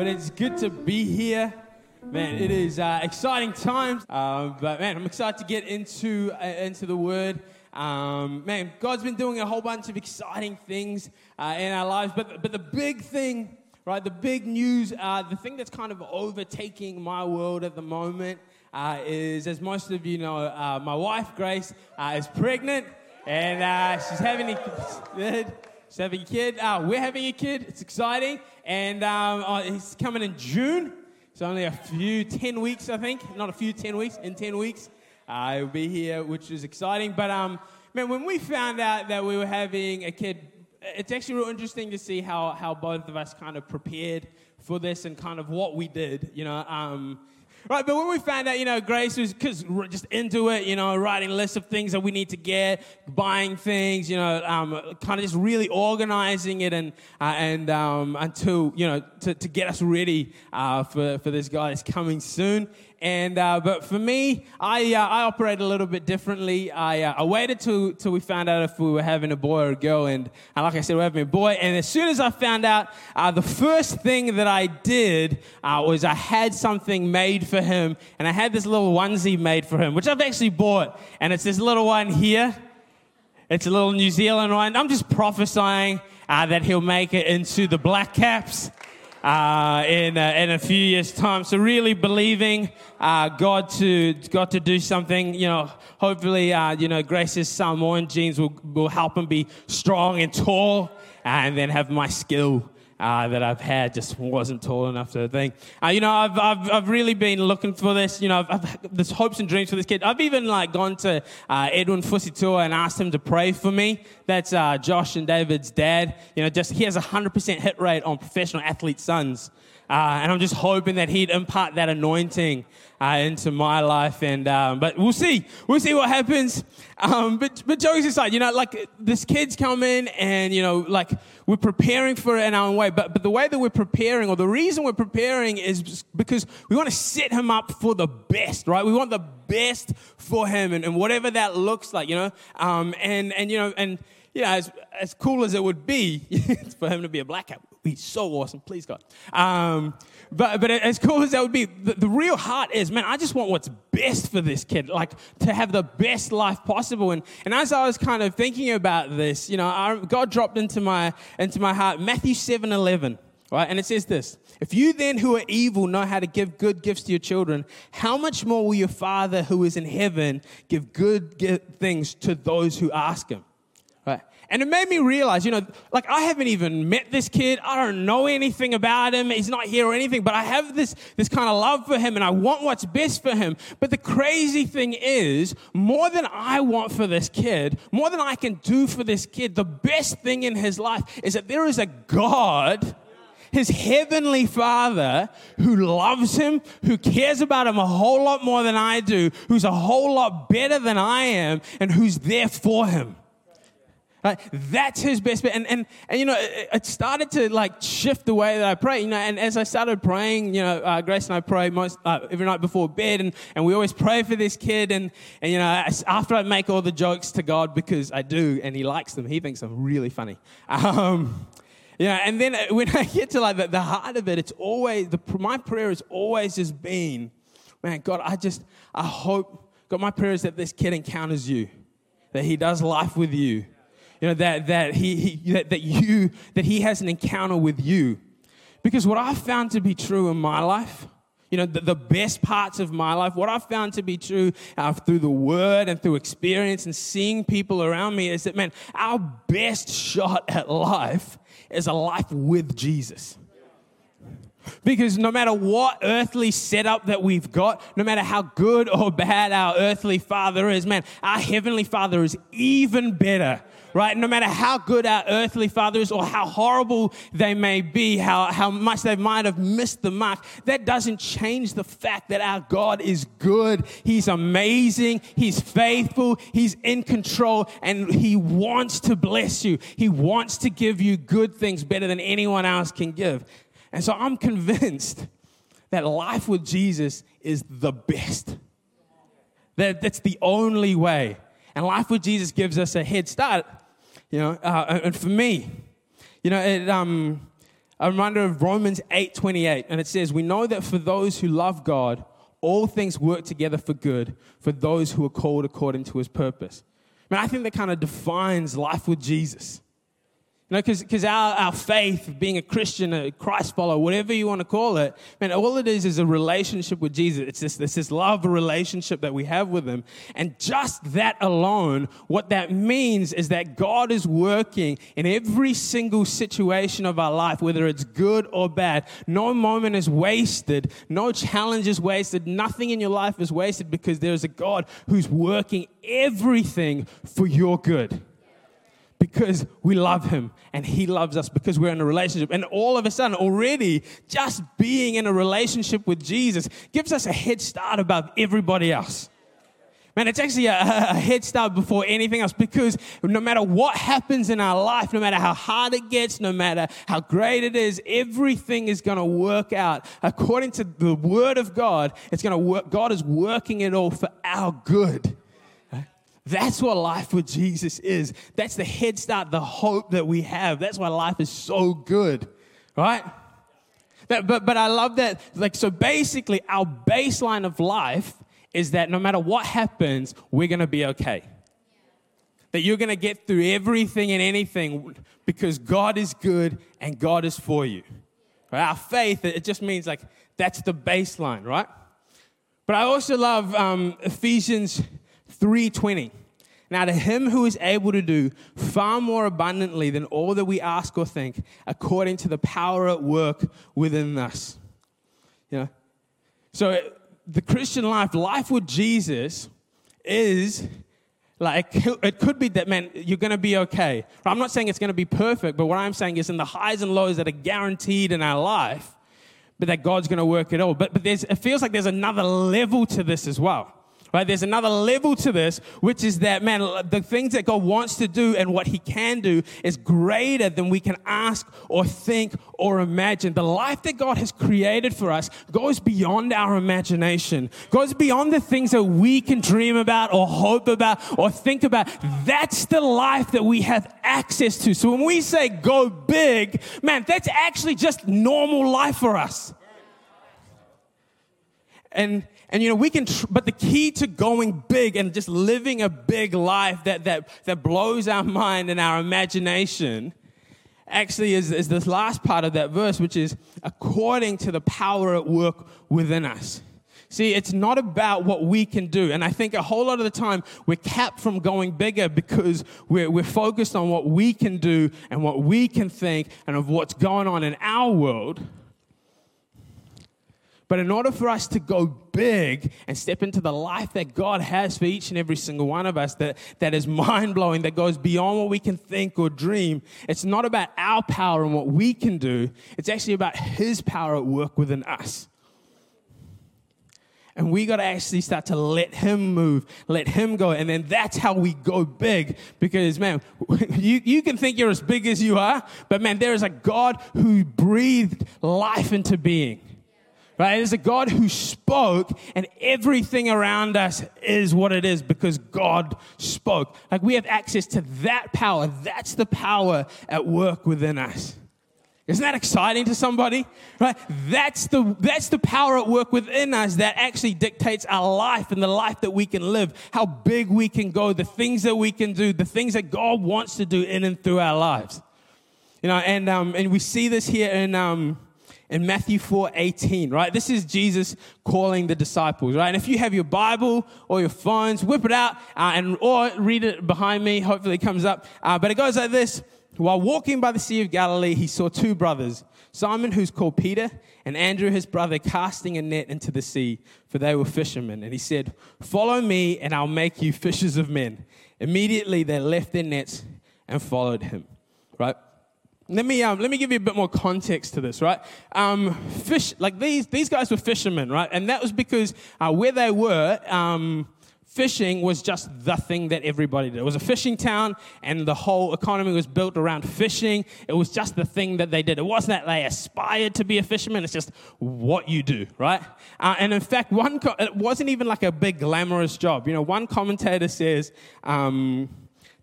but it's good to be here. Man, it is uh, exciting times. Um, but man, I'm excited to get into uh, into the Word. Um, man, God's been doing a whole bunch of exciting things uh, in our lives. But but the big thing, right? The big news, uh, the thing that's kind of overtaking my world at the moment uh, is, as most of you know, uh, my wife Grace is pregnant and she's having a Having a kid. we're having a kid. It's exciting, and um, oh, he's coming in June. It's only a few, 10 weeks, I think. Not a few, 10 weeks. In 10 weeks, uh, he'll be here, which is exciting. But, um, man, when we found out that we were having a kid, it's actually real interesting to see how, how both of us kind of prepared for this and kind of what we did. You know, um, Right, but when we found out, you know, Grace was cause just into it, you know, writing lists of things that we need to get, buying things, you know, um, kind of just really organizing it and, uh, and um, until, you know, to, to get us ready uh, for, for this guy that's coming soon. And uh, but for me, I uh, I operate a little bit differently. I, uh, I waited till till we found out if we were having a boy or a girl, and, and like I said, we're having a boy. And as soon as I found out, uh, the first thing that I did uh, was I had something made for him, and I had this little onesie made for him, which I've actually bought, and it's this little one here. It's a little New Zealand one. I'm just prophesying uh, that he'll make it into the Black Caps uh, in, uh, in a few years' time. So really believing uh, God to God to do something. You know, hopefully, uh, you know, Grace's Samoan genes will, will help him be strong and tall, and then have my skill uh, that I've had just wasn't tall enough to think. Uh, you know, I've, I've, I've really been looking for this. You know, I've, I've there's hopes and dreams for this kid. I've even like gone to uh, Edwin Fusitua and asked him to pray for me. That's uh, Josh and David's dad. You know, just he has a hundred percent hit rate on professional athlete sons. Uh, and I'm just hoping that he'd impart that anointing uh, into my life. And um, but we'll see, we'll see what happens. Um, but but jokes aside, you know, like this kid's coming, and you know, like we're preparing for it in our own way. But but the way that we're preparing, or the reason we're preparing, is because we want to set him up for the best, right? We want the best for him, and, and whatever that looks like, you know. Um, and and you know, and you know, as as cool as it would be for him to be a black cap be so awesome. Please, God. Um, but, but as cool as that would be, the, the, real heart is, man, I just want what's best for this kid, like to have the best life possible. And, and as I was kind of thinking about this, you know, I, God dropped into my, into my heart Matthew 7 11, right? And it says this If you then who are evil know how to give good gifts to your children, how much more will your Father who is in heaven give good things to those who ask him? And it made me realize, you know, like I haven't even met this kid. I don't know anything about him. He's not here or anything, but I have this, this kind of love for him and I want what's best for him. But the crazy thing is, more than I want for this kid, more than I can do for this kid, the best thing in his life is that there is a God his heavenly father who loves him, who cares about him a whole lot more than I do, who's a whole lot better than I am, and who's there for him. That's his best bet. And, and, and you know, it, started to like shift the way that I pray, you know, and as I started praying, you know, uh, Grace and I pray most, uh, every night before bed and, and we always pray for this kid. And, and, you know, after I make all the jokes to God because I do and he likes them, he thinks I'm really funny. Um, and then when I get to like the, the heart of it, it's always, the, my prayer has always just been, man, God, I just, I hope, God, my prayer is that this kid encounters you, that he does life with you you know, that, that, he, he, that, that, you, that he has an encounter with you. Because what I've found to be true in my life, you know, the, the best parts of my life, what I've found to be true uh, through the word and through experience and seeing people around me is that, man, our best shot at life is a life with Jesus. Because no matter what earthly setup that we've got, no matter how good or bad our earthly father is, man, our heavenly father is even better right? No matter how good our earthly father is or how horrible they may be, how, how much they might have missed the mark, that doesn't change the fact that our God is good. He's amazing. He's faithful. He's in control and He wants to bless you. He wants to give you good things better than anyone else can give. And so I'm convinced that life with Jesus is the best. That, that's the only way. And life with Jesus gives us a head start you know, uh, and for me, you know, it, um, a reminder of Romans 8:28, and it says, "We know that for those who love God, all things work together for good for those who are called according to his purpose." I mean, I think that kind of defines life with Jesus. You know, because our, our faith, being a Christian, a Christ follower, whatever you want to call it, man, all it is is a relationship with Jesus. It's this, this, this love relationship that we have with Him. And just that alone, what that means is that God is working in every single situation of our life, whether it's good or bad. No moment is wasted, no challenge is wasted, nothing in your life is wasted because there's a God who's working everything for your good because we love him and he loves us because we're in a relationship. And all of a sudden, already, just being in a relationship with Jesus gives us a head start above everybody else. Man, it's actually a, a, head start before anything else because no matter what happens in our life, no matter how hard it gets, no matter how great it is, everything is going to work out according to the word of God. It's going to work. God is working it all for our good. That's what life with Jesus is. That's the head start, the hope that we have. That's why life is so good, right? That, but, but I love that. Like, so basically, our baseline of life is that no matter what happens, we're going to be okay. That you're going to get through everything and anything because God is good and God is for you. Right? Our faith, it just means like that's the baseline, right? But I also love um, Ephesians 3:20. Now to him who is able to do far more abundantly than all that we ask or think, according to the power at work within us. You know? So the Christian life, life with Jesus, is like it could be that man you're going to be okay i'm not saying it's going to be perfect but what i'm saying is in the highs and lows that are guaranteed in our life but that god's going to work it all but, but there's, it feels like there's another level to this as well Right? There's another level to this, which is that, man, the things that God wants to do and what He can do is greater than we can ask or think or imagine. The life that God has created for us goes beyond our imagination, goes beyond the things that we can dream about or hope about or think about. That's the life that we have access to. So when we say go big, man, that's actually just normal life for us. And and you know, we can, tr- but the key to going big and just living a big life that, that, that blows our mind and our imagination actually is, is this last part of that verse, which is according to the power at work within us. See, it's not about what we can do. And I think a whole lot of the time we're capped from going bigger because we're, we're focused on what we can do and what we can think and of what's going on in our world. But in order for us to go big and step into the life that God has for each and every single one of us that, that is mind blowing, that goes beyond what we can think or dream, it's not about our power and what we can do. It's actually about His power at work within us. And we got to actually start to let him move, let him go. And then that's how we go big. Because, man, you, you can think you're as big as you are, but man, there is a God who breathed life into being. Right? There's a God who spoke, and everything around us is what it is because God spoke. Like we have access to that power. That's the power at work within us. Isn't that exciting to somebody? Right? That's the, that's the power at work within us that actually dictates our life and the life that we can live, how big we can go, the things that we can do, the things that God wants to do in and through our lives. You know, and, um, and we see this here in, um, in Matthew 4 18, right? This is Jesus calling the disciples, right? And if you have your Bible or your phones, whip it out uh, and or read it behind me. Hopefully it comes up. Uh, but it goes like this. While walking by the Sea of Galilee, he saw two brothers, Simon, who's called Peter, and Andrew, his brother, casting a net into the sea, for they were fishermen. And he said, Follow me, and I'll make you fishers of men. Immediately they left their nets and followed him, right? Let me, um, let me give you a bit more context to this, right? Um, fish, like these, these guys were fishermen, right? And that was because uh, where they were, um, fishing was just the thing that everybody did. It was a fishing town, and the whole economy was built around fishing. It was just the thing that they did. It wasn't that they aspired to be a fisherman, it's just what you do, right? Uh, and in fact, one co- it wasn't even like a big glamorous job. You know, one commentator says um,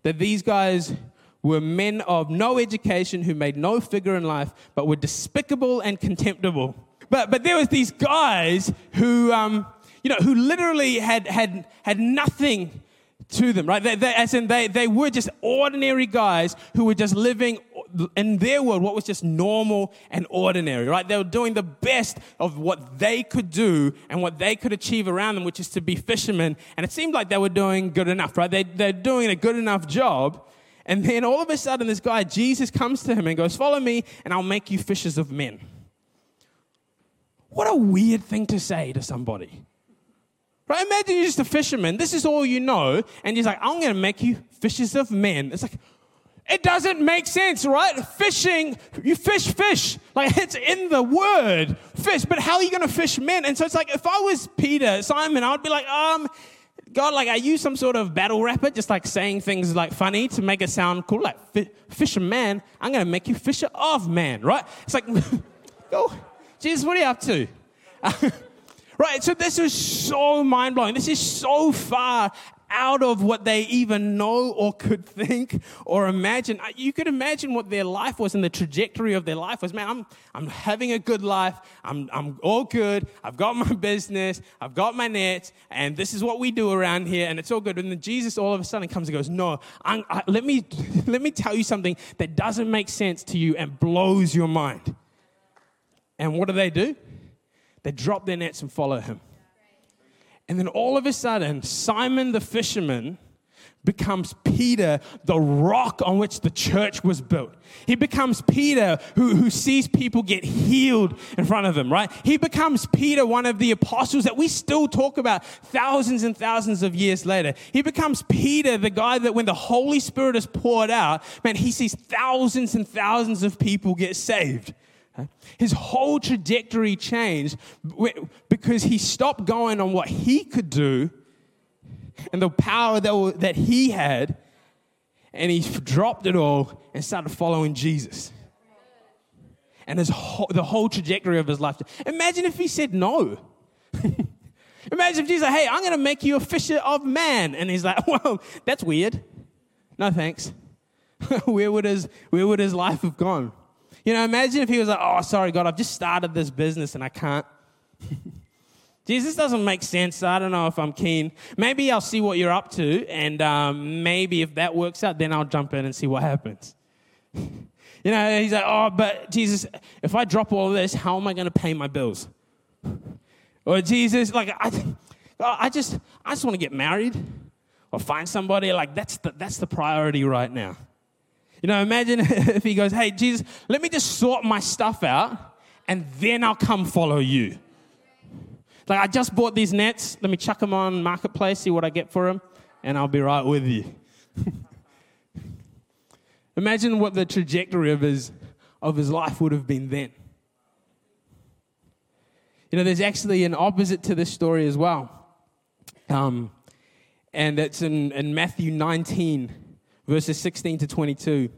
that these guys were men of no education who made no figure in life, but were despicable and contemptible. But, but there was these guys who, um, you know, who literally had, had, had nothing to them, right? They, they, as in, they, they were just ordinary guys who were just living in their world what was just normal and ordinary, right? They were doing the best of what they could do and what they could achieve around them, which is to be fishermen. And it seemed like they were doing good enough, right? They, they're doing a good enough job. And then all of a sudden, this guy, Jesus, comes to him and goes, Follow me, and I'll make you fishers of men. What a weird thing to say to somebody. Right? Imagine you're just a fisherman. This is all you know. And he's like, I'm going to make you fishers of men. It's like, it doesn't make sense, right? Fishing, you fish fish. Like it's in the word, fish. But how are you going to fish men? And so it's like, if I was Peter, Simon, I'd be like, um, God, like, are you some sort of battle rapper, just like saying things like funny to make it sound cool? Like, fisher man, I'm going to make you fisher of man, right? It's like, go, Jesus, what are you up to? right, so this is so mind blowing. This is so far out of what they even know or could think or imagine. Uh, you could imagine what their life was and the trajectory of their life was. Man, I'm, I'm having a good life. I'm, I'm all good. I've got my business. I've got my nets. And this is what we do around here. And it's all good. And then Jesus all of a sudden comes and goes, No, I, let, me, let me tell you something that doesn't make sense to you and blows your mind. And what do they do? They drop their nets and follow him. And then all of a sudden, Simon the fisherman becomes Peter, the rock on which the church was built. He becomes Peter who, who sees people get healed in front of him, right? He becomes Peter, one of the apostles that we still talk about thousands and thousands of years later. He becomes Peter, the guy that when the Holy Spirit is poured out, man, he sees thousands and thousands of people get saved. His whole trajectory changed because he stopped going on what he could do and the power that, that he had, and he dropped it all and started following Jesus. And his whole, the whole trajectory of his life. Imagine if he said no. Imagine if Jesus said, Hey, I'm going to make you a fisher of man. And he's like, Well, that's weird. No thanks. where, would his, where would his life have gone? You know, imagine if he was like, oh, sorry, God, I've just started this business and I can't. Jesus doesn't make sense. I don't know if I'm keen. Maybe I'll see what you're up to, and um, maybe if that works out, then I'll jump in and see what happens. you know, he's like, oh, but Jesus, if I drop all this, how am I going to pay my bills? Or Jesus, like, I, I just, I just want to get married or find somebody. Like, that's the, that's the priority right now. You know, imagine if he goes, Hey, Jesus, let me just sort my stuff out and then I'll come follow you. Like, I just bought these nets. Let me chuck them on Marketplace, see what I get for them, and I'll be right with you. imagine what the trajectory of his, of his life would have been then. You know, there's actually an opposite to this story as well. Um, and it's in, in Matthew 19 verses 16 to 22.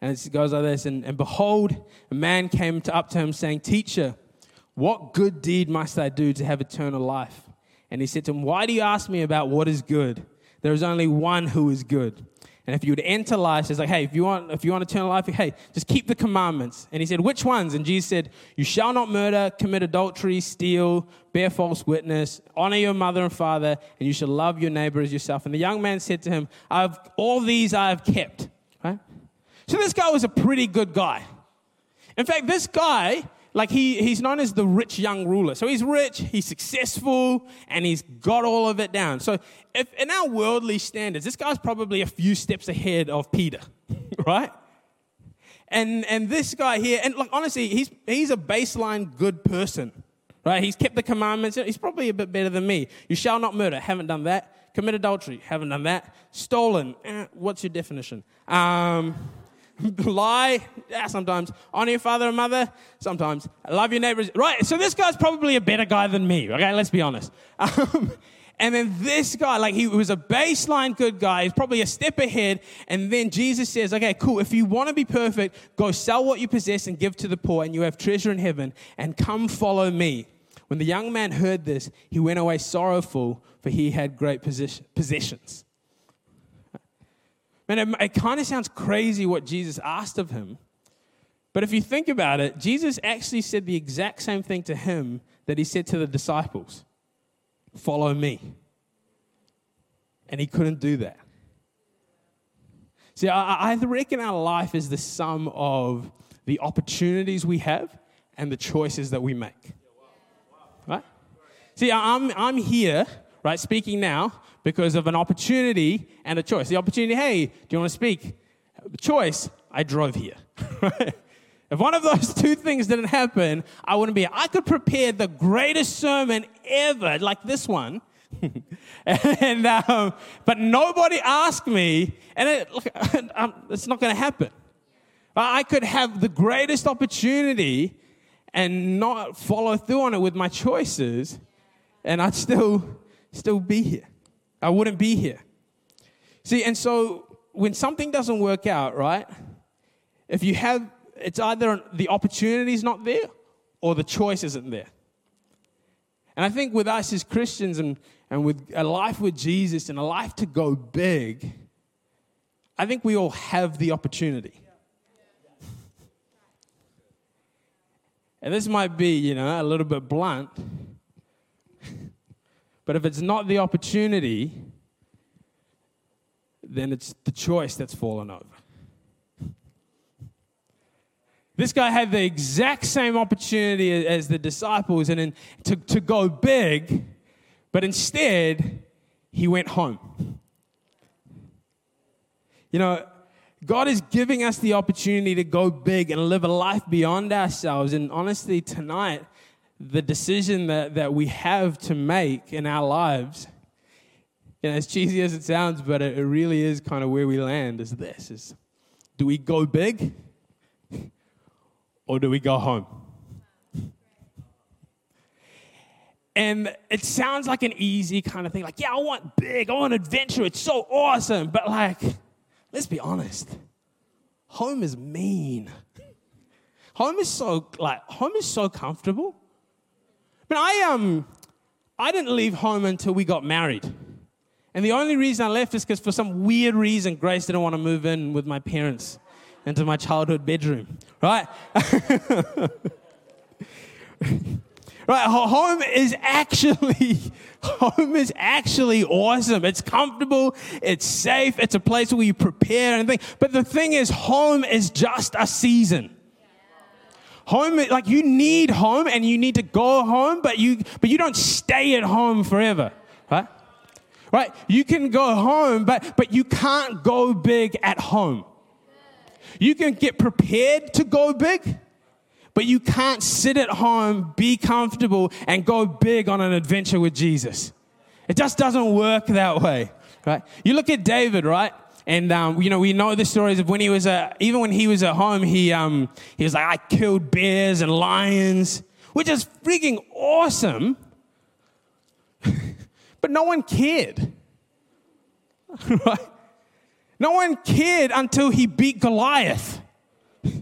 And it goes like this and, and behold, a man came to, up to him saying, Teacher, what good deed must I do to have eternal life? And he said to him, Why do you ask me about what is good? There is only one who is good. And if you would enter life, it's like, hey, if you want, if you want eternal life, hey, just keep the commandments. And he said, which ones? And Jesus said, you shall not murder, commit adultery, steal, bear false witness, honor your mother and father, and you shall love your neighbor as yourself. And the young man said to him, I've, all these I have kept. Right? So this guy was a pretty good guy. In fact, this guy like he, he's known as the rich young ruler. So he's rich, he's successful, and he's got all of it down. So if in our worldly standards, this guy's probably a few steps ahead of Peter, right? And and this guy here, and like honestly, he's he's a baseline good person. Right? He's kept the commandments. He's probably a bit better than me. You shall not murder. Haven't done that. Commit adultery. Haven't done that. Stolen. Eh, what's your definition? Um, lie, yeah, sometimes. Honor your father and mother, sometimes. Love your neighbors. Right, so this guy's probably a better guy than me, okay? Let's be honest. Um, and then this guy, like he was a baseline good guy, he's probably a step ahead. And then Jesus says, okay, cool, if you want to be perfect, go sell what you possess and give to the poor, and you have treasure in heaven, and come follow me. When the young man heard this, he went away sorrowful, for he had great possessions. Man, it, it kind of sounds crazy what Jesus asked of him. But if you think about it, Jesus actually said the exact same thing to him that he said to the disciples Follow me. And he couldn't do that. See, I, I reckon our life is the sum of the opportunities we have and the choices that we make. Right? See, I'm, I'm here, right, speaking now because of an opportunity and a choice. The opportunity, hey, do you want to speak? The choice, I drove here. if one of those two things didn't happen, I wouldn't be here. I could prepare the greatest sermon ever, like this one. and um, but nobody asked me, and it, look, um, it's not going to happen. I could have the greatest opportunity and not follow through on it with my choices, and I'd still still be here. I wouldn't be here. See, and so when something doesn't work out, right? If you have, it's either the opportunity's not there or the choice isn't there. And I think with us as Christians and, and with a life with Jesus and a life to go big, I think we all have the opportunity. And this might be, you know, a little bit blunt. But if it's not the opportunity, then it's the choice that's fallen over. This guy had the exact same opportunity as the disciples and to, to go big, but instead, he went home. You know, God is giving us the opportunity to go big and live a life beyond ourselves. And honestly, tonight, the decision that, that we have to make in our lives, know, as cheesy as it sounds, but it, it really is kind of where we land is this is do we go big or do we go home? And it sounds like an easy kind of thing, like, yeah, I want big, I want adventure, it's so awesome. But like, let's be honest. Home is mean. Home is so like home is so comfortable. I I um I didn't leave home until we got married. And the only reason I left is because for some weird reason Grace didn't want to move in with my parents into my childhood bedroom. Right? Right, home is actually home is actually awesome. It's comfortable, it's safe, it's a place where you prepare and think. But the thing is, home is just a season. Home, like you need home and you need to go home, but you but you don't stay at home forever, right? Right? You can go home, but but you can't go big at home. You can get prepared to go big but you can't sit at home, be comfortable, and go big on an adventure with Jesus. It just doesn't work that way, right? You look at David, right? And um, you know we know the stories of when he was uh, even when he was at home, he um, he was like, I killed bears and lions, which is freaking awesome. but no one cared, right? No one cared until he beat Goliath.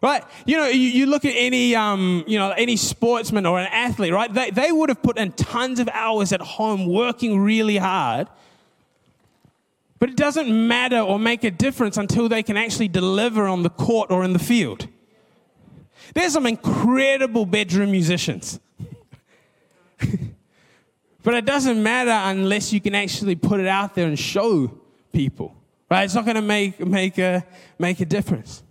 Right? You know, you, you look at any, um, you know, any sportsman or an athlete, right? They, they would have put in tons of hours at home working really hard. But it doesn't matter or make a difference until they can actually deliver on the court or in the field. There's some incredible bedroom musicians. but it doesn't matter unless you can actually put it out there and show people. Right? It's not going to make, make, a, make a difference.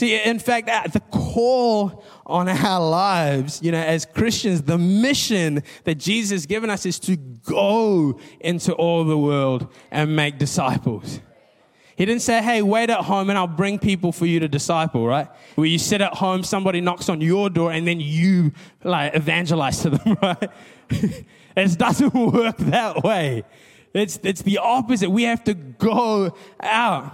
See, in fact, the call on our lives, you know, as Christians, the mission that Jesus has given us is to go into all the world and make disciples. He didn't say, hey, wait at home and I'll bring people for you to disciple, right? Where you sit at home, somebody knocks on your door and then you like evangelize to them, right? it doesn't work that way. It's, it's the opposite. We have to go out.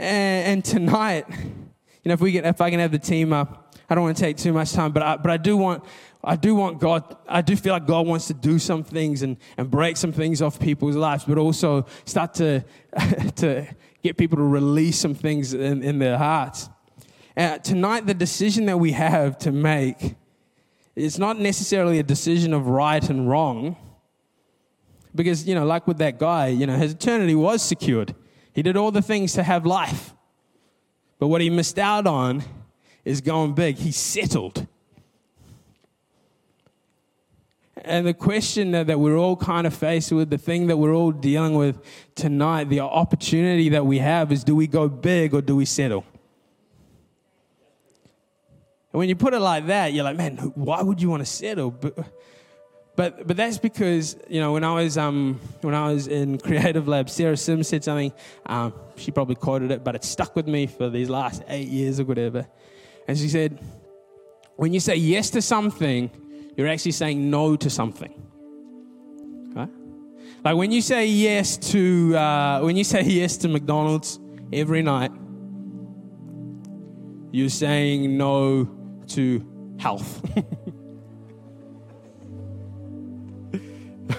And, and tonight, you know, if we get, if I can have the team up, I don't want to take too much time, but I, but I do want, I do want God, I do feel like God wants to do some things and, and break some things off people's lives, but also start to, to get people to release some things in, in their hearts. Uh, tonight, the decision that we have to make is not necessarily a decision of right and wrong, because, you know, like with that guy, you know, his eternity was secured. He did all the things to have life. But what he missed out on is going big. He settled. And the question that, we're all kind of faced with, the thing that we're all dealing with tonight, the opportunity that we have is do we go big or do we settle? And when you put it like that, you're like, man, why would you want to settle? But, but, but that's because, you know, when I was, um, when I was in Creative Lab, Sarah Sims said something, um, she probably quoted it, but it stuck with me for these last eight years or whatever. And she said, when you say yes to something, you're actually saying no to something. Right? Like when you say yes to, uh, when you say yes to McDonald's every night, you're saying no to health.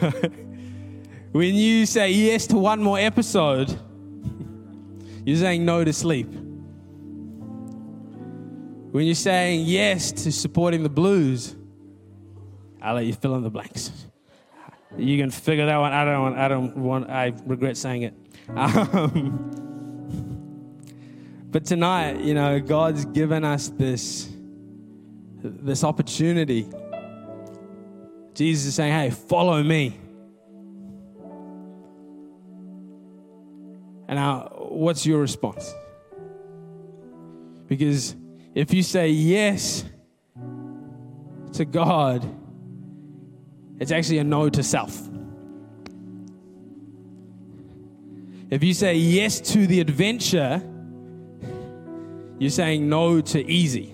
when you say yes to one more episode, you're saying no to sleep. When you're saying yes to supporting the blues, I'll let you fill in the blanks. You can figure that one. I don't want. I don't want. I regret saying it. Um, but tonight, you know, God's given us this this opportunity. Jesus is saying, "Hey, follow me." And now, what's your response? Because if you say yes to God, it's actually a no to self. If you say yes to the adventure, you're saying no to easy.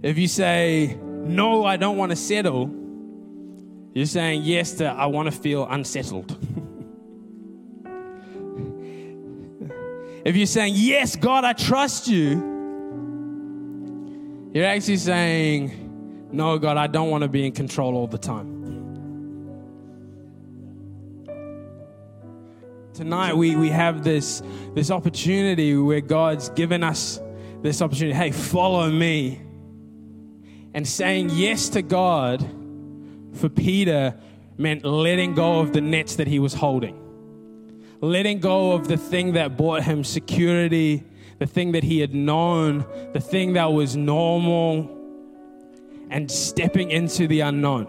If you say, no, I don't want to settle, you're saying yes to, I want to feel unsettled. if you're saying, yes, God, I trust you, you're actually saying, no, God, I don't want to be in control all the time. Tonight, we, we have this, this opportunity where God's given us this opportunity. Hey, follow me. And saying yes to God for Peter meant letting go of the nets that he was holding, letting go of the thing that brought him security, the thing that he had known, the thing that was normal and stepping into the unknown.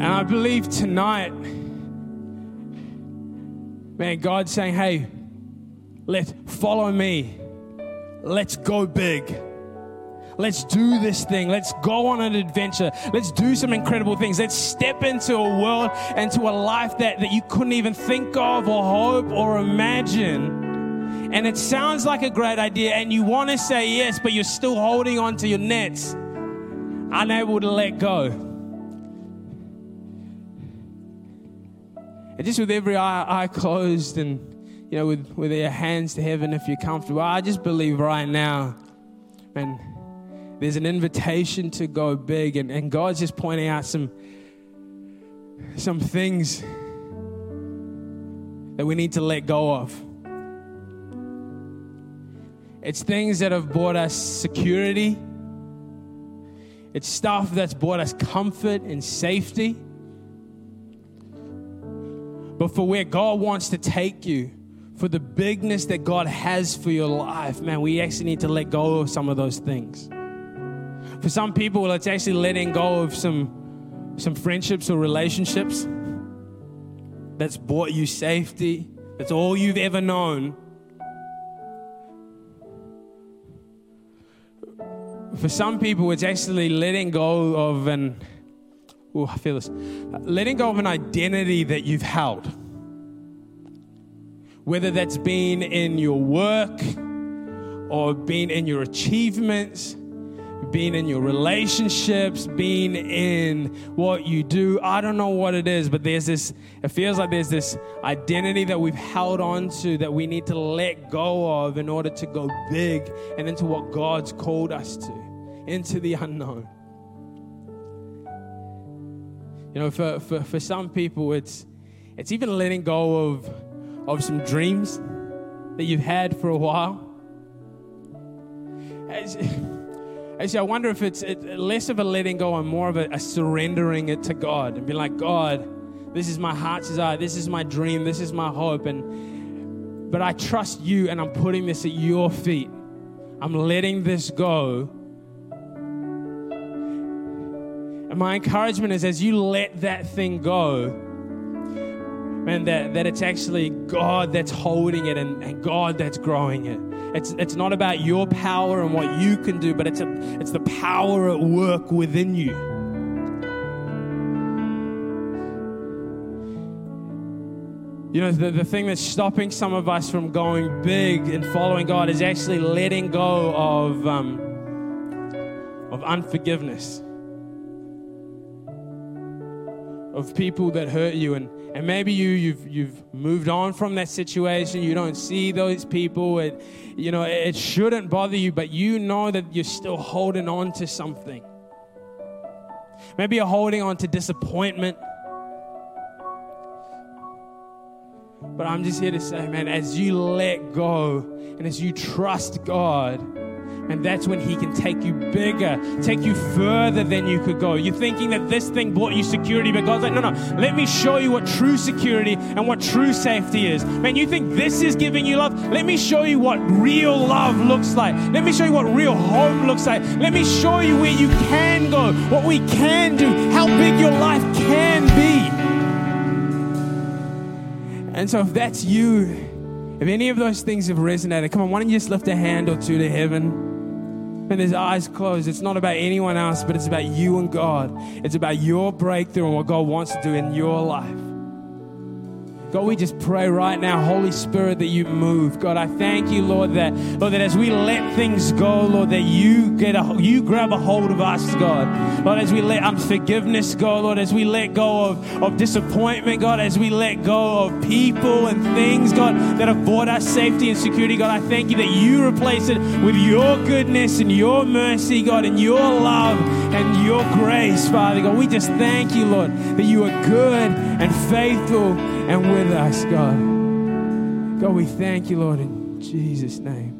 And I believe tonight, man, God's saying, hey, let's follow me. Let's go big. Let's do this thing. Let's go on an adventure. Let's do some incredible things. Let's step into a world, into a life that, that you couldn't even think of or hope or imagine and it sounds like a great idea, and you want to say yes, but you're still holding on to your nets, unable to let go. And just with every eye, eye closed and you know, with, with your hands to heaven if you're comfortable, I just believe right now, man, there's an invitation to go big, and, and God's just pointing out some some things that we need to let go of. It's things that have brought us security. It's stuff that's brought us comfort and safety. But for where God wants to take you, for the bigness that God has for your life, man, we actually need to let go of some of those things. For some people, it's actually letting go of some, some friendships or relationships that's brought you safety, that's all you've ever known. for some people, it's actually letting go of an, oh, I feel this, letting go of an identity that you've held. Whether that's been in your work or been in your achievements, being in your relationships, being in what you do. I don't know what it is, but there's this, it feels like there's this identity that we've held on to that we need to let go of in order to go big and into what God's called us to, into the unknown. You know, for, for, for some people, it's, it's even letting go of, of some dreams that you've had for a while. Actually, I wonder if it's less of a letting go and more of a, surrendering it to God and be like, God, This is my heart's desire. This is my dream. This is my hope. And but I trust you and I'm putting this at your feet. I'm letting this go. And my encouragement is as you let that thing go, man, that, that it's actually God that's holding it and, and God that's growing it. It's, it's not about your power and what you can do, but it's, a, it's the power at work within you. You know, the, the thing that's stopping some of us from going big and following God is actually letting go of, um, of unforgiveness, of people that hurt you. And, and maybe you, you've, you've moved on from that situation. You don't see those people. It, you know, it shouldn't bother you, but you know that you're still holding on to something. Maybe you're holding on to disappointment. But I'm just here to say, man, as you let go and as you trust God, and that's when He can take you bigger, take you further than you could go. You're thinking that this thing brought you security, but God's like, no, no, let me show you what true security and what true safety is. Man, you think this is giving you love? Let me show you what real love looks like. Let me show you what real home looks like. Let me show you where you can go, what we can do, how big your life can be. And so, if that's you, if any of those things have resonated, come on, why don't you just lift a hand or two to heaven? And his eyes closed. It's not about anyone else, but it's about you and God. It's about your breakthrough and what God wants to do in your life. God, we just pray right now, Holy Spirit, that you move. God, I thank you, Lord, that Lord, that as we let things go, Lord, that you get a you grab a hold of us, God. Lord, as we let unforgiveness go, Lord, as we let go of, of disappointment, God, as we let go of people and things, God, that have brought us safety and security, God, I thank you that you replace it with your goodness and your mercy, God, and your love and your grace, Father God. We just thank you, Lord, that you are good and faithful and with us, God. God, we thank you, Lord, in Jesus' name.